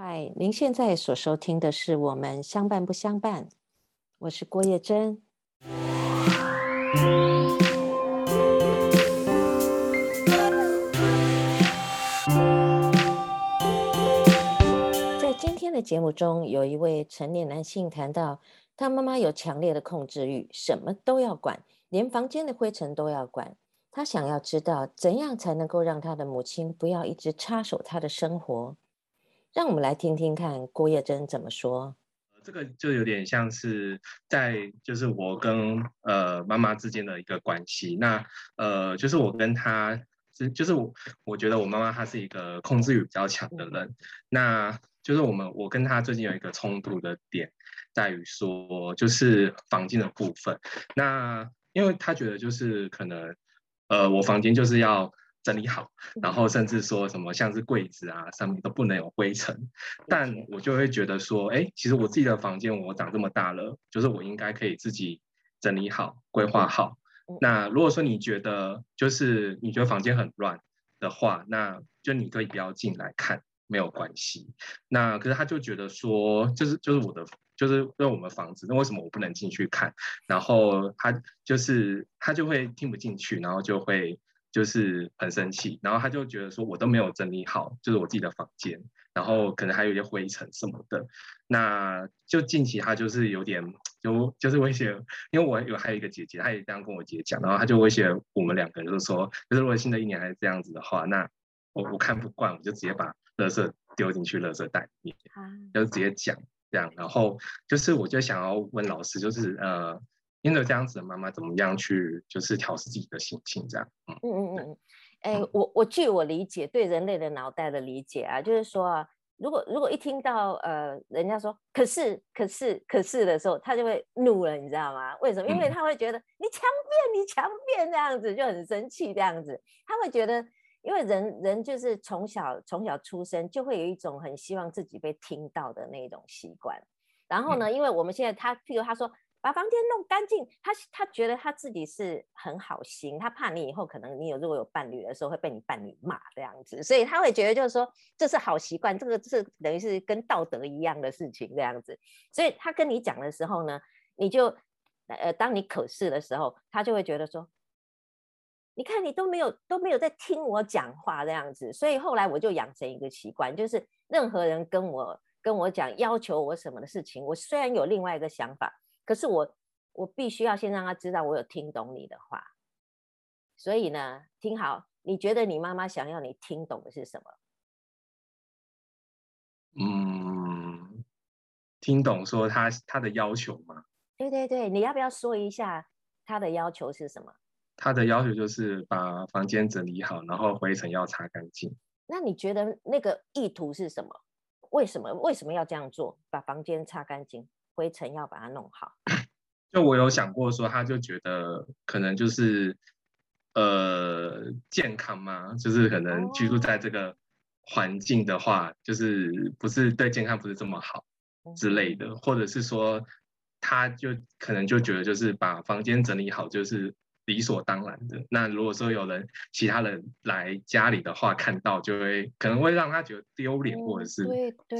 嗨，您现在所收听的是我们相伴不相伴，我是郭叶珍。在今天的节目中，有一位成年男性谈到，他妈妈有强烈的控制欲，什么都要管，连房间的灰尘都要管。他想要知道怎样才能够让他的母亲不要一直插手他的生活。让我们来听听看郭叶珍怎么说。这个就有点像是在就是我跟呃妈妈之间的一个关系。那呃就是我跟她是就是我我觉得我妈妈她是一个控制欲比较强的人。那就是我们我跟她最近有一个冲突的点在于说就是房间的部分。那因为她觉得就是可能呃我房间就是要。整理好，然后甚至说什么像是柜子啊上面都不能有灰尘，但我就会觉得说，哎，其实我自己的房间我长这么大了，就是我应该可以自己整理好、规划好。那如果说你觉得就是你觉得房间很乱的话，那就你可以不要进来看，没有关系。那可是他就觉得说，就是就是我的就是因为我们房子，那为什么我不能进去看？然后他就是他就会听不进去，然后就会。就是很生气，然后他就觉得说，我都没有整理好，就是我自己的房间，然后可能还有一些灰尘什么的。那就近期他就是有点就就是威胁，因为我有还有一个姐姐，她也这样跟我姐讲，然后他就威胁我们两个人，就是说，就是如果新的一年还是这样子的话，那我我看不惯，我就直接把垃圾丢进去垃圾袋里面，就直接讲这样。然后就是我就想要问老师，就是呃。因着这样子的妈妈怎么样去就是调试自己的心情这样？嗯嗯嗯嗯，哎，我我据我理解，对人类的脑袋的理解啊，就是说啊，如果如果一听到呃人家说可是可是可是的时候，他就会怒了，你知道吗？为什么？因为他会觉得你强辩你强辩这样子就很生气这样子，他会觉得，因为人人就是从小从小出生就会有一种很希望自己被听到的那种习惯，然后呢，嗯、因为我们现在他譬如他说。把房间弄干净，他他觉得他自己是很好心，他怕你以后可能你有如果有伴侣的时候会被你伴侣骂这样子，所以他会觉得就是说这是好习惯，这个是等于是跟道德一样的事情这样子，所以他跟你讲的时候呢，你就呃当你可是的时候，他就会觉得说，你看你都没有都没有在听我讲话这样子，所以后来我就养成一个习惯，就是任何人跟我跟我讲要求我什么的事情，我虽然有另外一个想法。可是我，我必须要先让他知道我有听懂你的话，所以呢，听好，你觉得你妈妈想要你听懂的是什么？嗯，听懂说他他的要求吗？对对对，你要不要说一下他的要求是什么？他的要求就是把房间整理好，然后灰尘要擦干净。那你觉得那个意图是什么？为什么为什么要这样做？把房间擦干净？灰尘要把它弄好，就我有想过说，他就觉得可能就是呃健康嘛，就是可能居住在这个环境的话，就是不是对健康不是这么好之类的，或者是说他就可能就觉得就是把房间整理好就是。理所当然的。那如果说有人其他人来家里的话，看到就会可能会让他觉得丢脸，或者是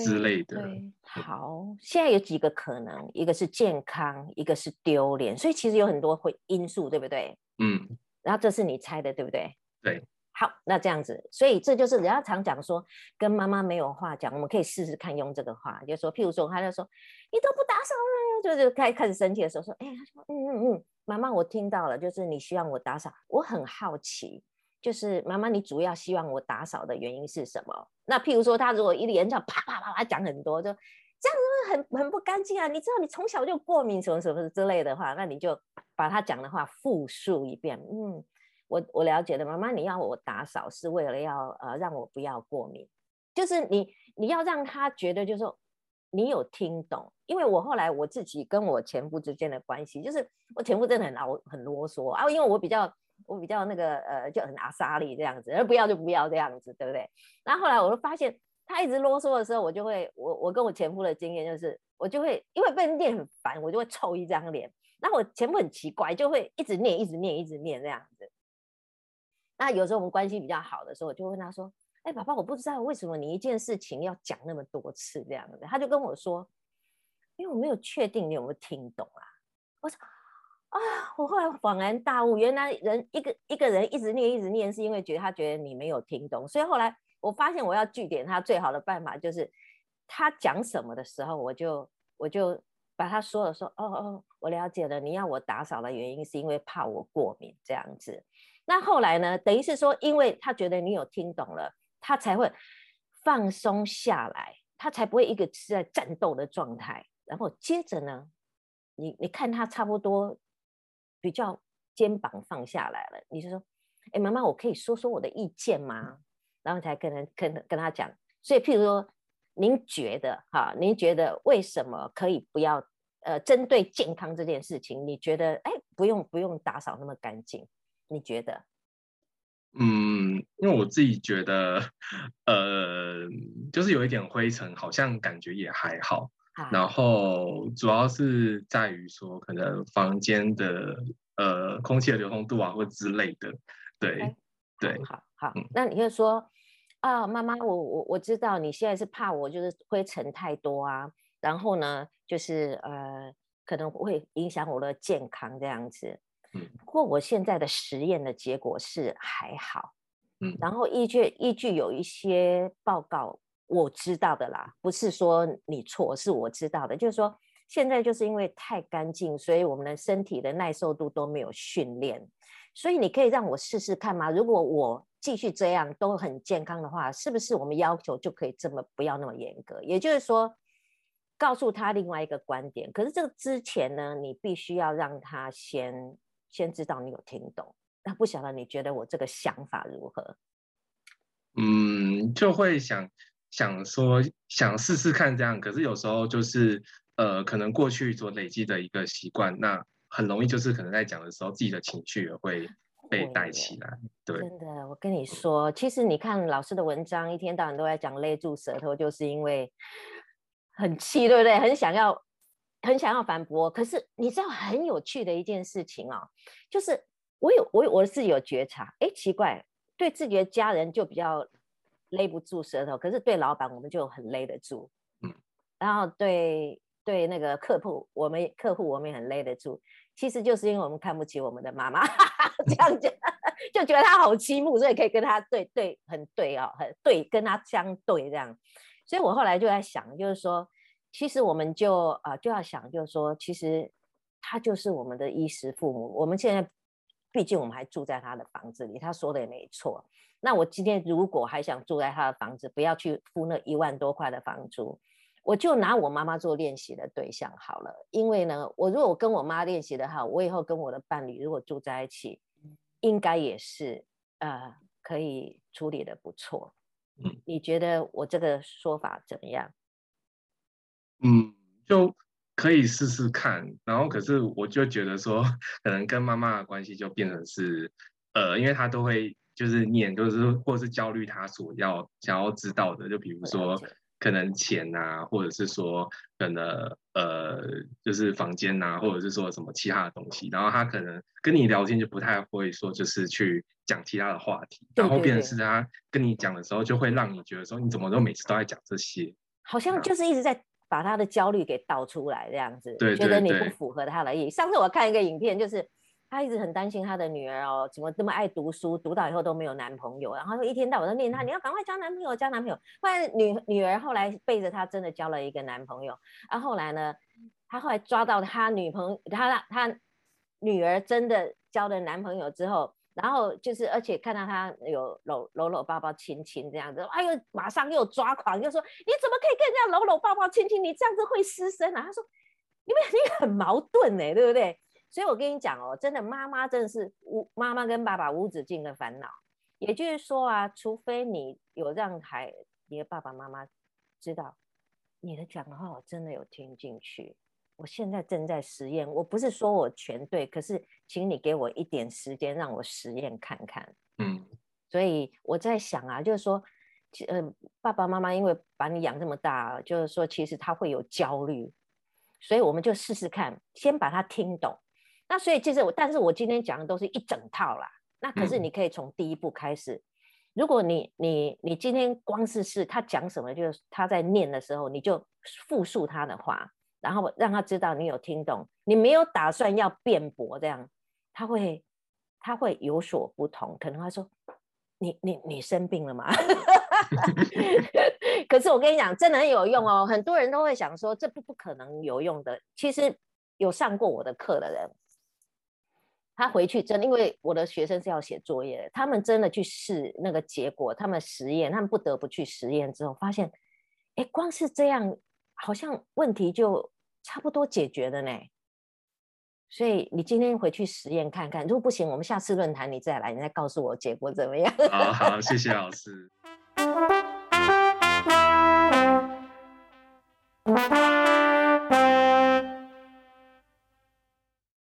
之类的。对，好，现在有几个可能，一个是健康，一个是丢脸，所以其实有很多会因素，对不对？嗯。然后这是你猜的，对不对？对。好，那这样子，所以这就是人家常讲说，跟妈妈没有话讲，我们可以试试看用这个话，就是说，譬如说，他就说你都不打扫了，就是开开始生气的时候说，哎，他说，嗯嗯嗯。妈妈，我听到了，就是你需要我打扫。我很好奇，就是妈妈，你主要希望我打扫的原因是什么？那譬如说，他如果一连串啪啪啪啪讲很多，就这样子很很不干净啊！你知道你从小就过敏什么什么之类的话，那你就把他讲的话复述一遍。嗯，我我了解的，妈妈，你要我打扫是为了要呃让我不要过敏，就是你你要让他觉得就是说。你有听懂？因为我后来我自己跟我前夫之间的关系，就是我前夫真的很啰很啰嗦啊，因为我比较我比较那个呃就很阿莎力这样子，而不要就不要这样子，对不对？然后后来我就发现他一直啰嗦的时候，我就会我我跟我前夫的经验就是，我就会因为被人念很烦，我就会臭一张脸。那我前夫很奇怪，就会一直念一直念一直念这样子。那有时候我们关系比较好的时候，我就问他说。哎，爸爸，我不知道为什么你一件事情要讲那么多次这样子。他就跟我说，因为我没有确定你有没有听懂啊。我说啊，我后来恍然大悟，原来人一个一个人一直念一直念，是因为觉得他觉得你没有听懂。所以后来我发现我要据点他最好的办法就是，他讲什么的时候，我就我就把他说了说，哦哦，我了解了，你要我打扫的原因是因为怕我过敏这样子。那后来呢？等于是说，因为他觉得你有听懂了，他才会放松下来，他才不会一个是在战斗的状态。然后接着呢，你你看他差不多比较肩膀放下来了，你就说：“哎，妈妈，我可以说说我的意见吗？”然后才跟人跟跟他讲。所以，譬如说，您觉得哈，您觉得为什么可以不要呃，针对健康这件事情，你觉得哎，不用不用打扫那么干净？你觉得？嗯，因为我自己觉得，呃，就是有一点灰尘，好像感觉也还好。啊、然后主要是在于说，可能房间的呃空气的流通度啊，或之类的。对，okay. 对，好好。嗯、那你就说啊，妈妈，我我我知道你现在是怕我就是灰尘太多啊，然后呢，就是呃可能会影响我的健康这样子。不过我现在的实验的结果是还好，嗯，然后依据依据有一些报告我知道的啦，不是说你错，是我知道的，就是说现在就是因为太干净，所以我们的身体的耐受度都没有训练，所以你可以让我试试看吗？如果我继续这样都很健康的话，是不是我们要求就可以这么不要那么严格？也就是说，告诉他另外一个观点，可是这个之前呢，你必须要让他先。先知道你有听懂，那不晓得你觉得我这个想法如何？嗯，就会想想说想试试看这样，可是有时候就是呃，可能过去所累积的一个习惯，那很容易就是可能在讲的时候，自己的情绪也会被带起来。对，真的，我跟你说，其实你看老师的文章，一天到晚都在讲勒住舌头，就是因为很气，对不对？很想要。很想要反驳，可是你知道很有趣的一件事情啊、哦，就是我有我有我自己有觉察，哎，奇怪，对自己的家人就比较勒不住舌头，可是对老板我们就很勒得住，嗯，然后对对那个客户，我们客户我们也很勒得住，其实就是因为我们看不起我们的妈妈，这样讲就觉得她好欺负，所以可以跟她对对很对啊、哦，很对跟她相对这样，所以我后来就在想，就是说。其实我们就啊、呃、就要想，就是说，其实他就是我们的衣食父母。我们现在毕竟我们还住在他的房子里，他说的也没错。那我今天如果还想住在他的房子，不要去付那一万多块的房租，我就拿我妈妈做练习的对象好了。因为呢，我如果我跟我妈练习的好，我以后跟我的伴侣如果住在一起，应该也是呃可以处理的不错。嗯，你觉得我这个说法怎么样？嗯，就可以试试看，然后可是我就觉得说，可能跟妈妈的关系就变成是，呃，因为她都会就是念，就是或是焦虑她所要想要知道的，就比如说可能钱啊，或者是说可能呃就是房间啊，或者是说什么其他的东西，然后他可能跟你聊天就不太会说就是去讲其他的话题，然后变成是他跟你讲的时候，就会让你觉得说你怎么都每次都在讲这些，好像就是一直在。把他的焦虑给倒出来，这样子，对对对，觉得你不符合他的意。上次我看一个影片，就是他一直很担心他的女儿哦，怎么这么爱读书，读到以后都没有男朋友，然后一天到晚都念他，你要赶快交男朋友，交男朋友。后来女女儿后来背着他真的交了一个男朋友，然后后来呢，他后来抓到他女朋友，他他女儿真的交了男朋友之后。然后就是，而且看到他有搂搂搂抱抱亲亲这样子，哎呦，马上又抓狂，又说你怎么可以跟人家搂搂抱抱亲亲？你这样子会失身啊！他说，你们你很矛盾呢，对不对？所以我跟你讲哦，真的妈妈真的是无妈妈跟爸爸无止境的烦恼。也就是说啊，除非你有让孩你的爸爸妈妈知道你的讲话，我真的有听进去。我现在正在实验，我不是说我全对，可是请你给我一点时间让我实验看看。嗯，所以我在想啊，就是说，呃，爸爸妈妈因为把你养这么大，就是说其实他会有焦虑，所以我们就试试看，先把他听懂。那所以其实我，但是我今天讲的都是一整套啦。那可是你可以从第一步开始，如果你你你今天光是是他讲什么，就是他在念的时候，你就复述他的话，然后让他知道你有听懂，你没有打算要辩驳，这样他会他会有所不同，可能他说你你你生病了吗？可是我跟你讲，真的很有用哦。很多人都会想说，这不不可能有用的。其实有上过我的课的人，他回去真的，因为我的学生是要写作业的，他们真的去试那个结果，他们实验，他们不得不去实验之后，发现，哎，光是这样，好像问题就差不多解决了呢。所以你今天回去实验看看，如果不行，我们下次论坛你再来，你再告诉我结果怎么样？好好，谢谢老师。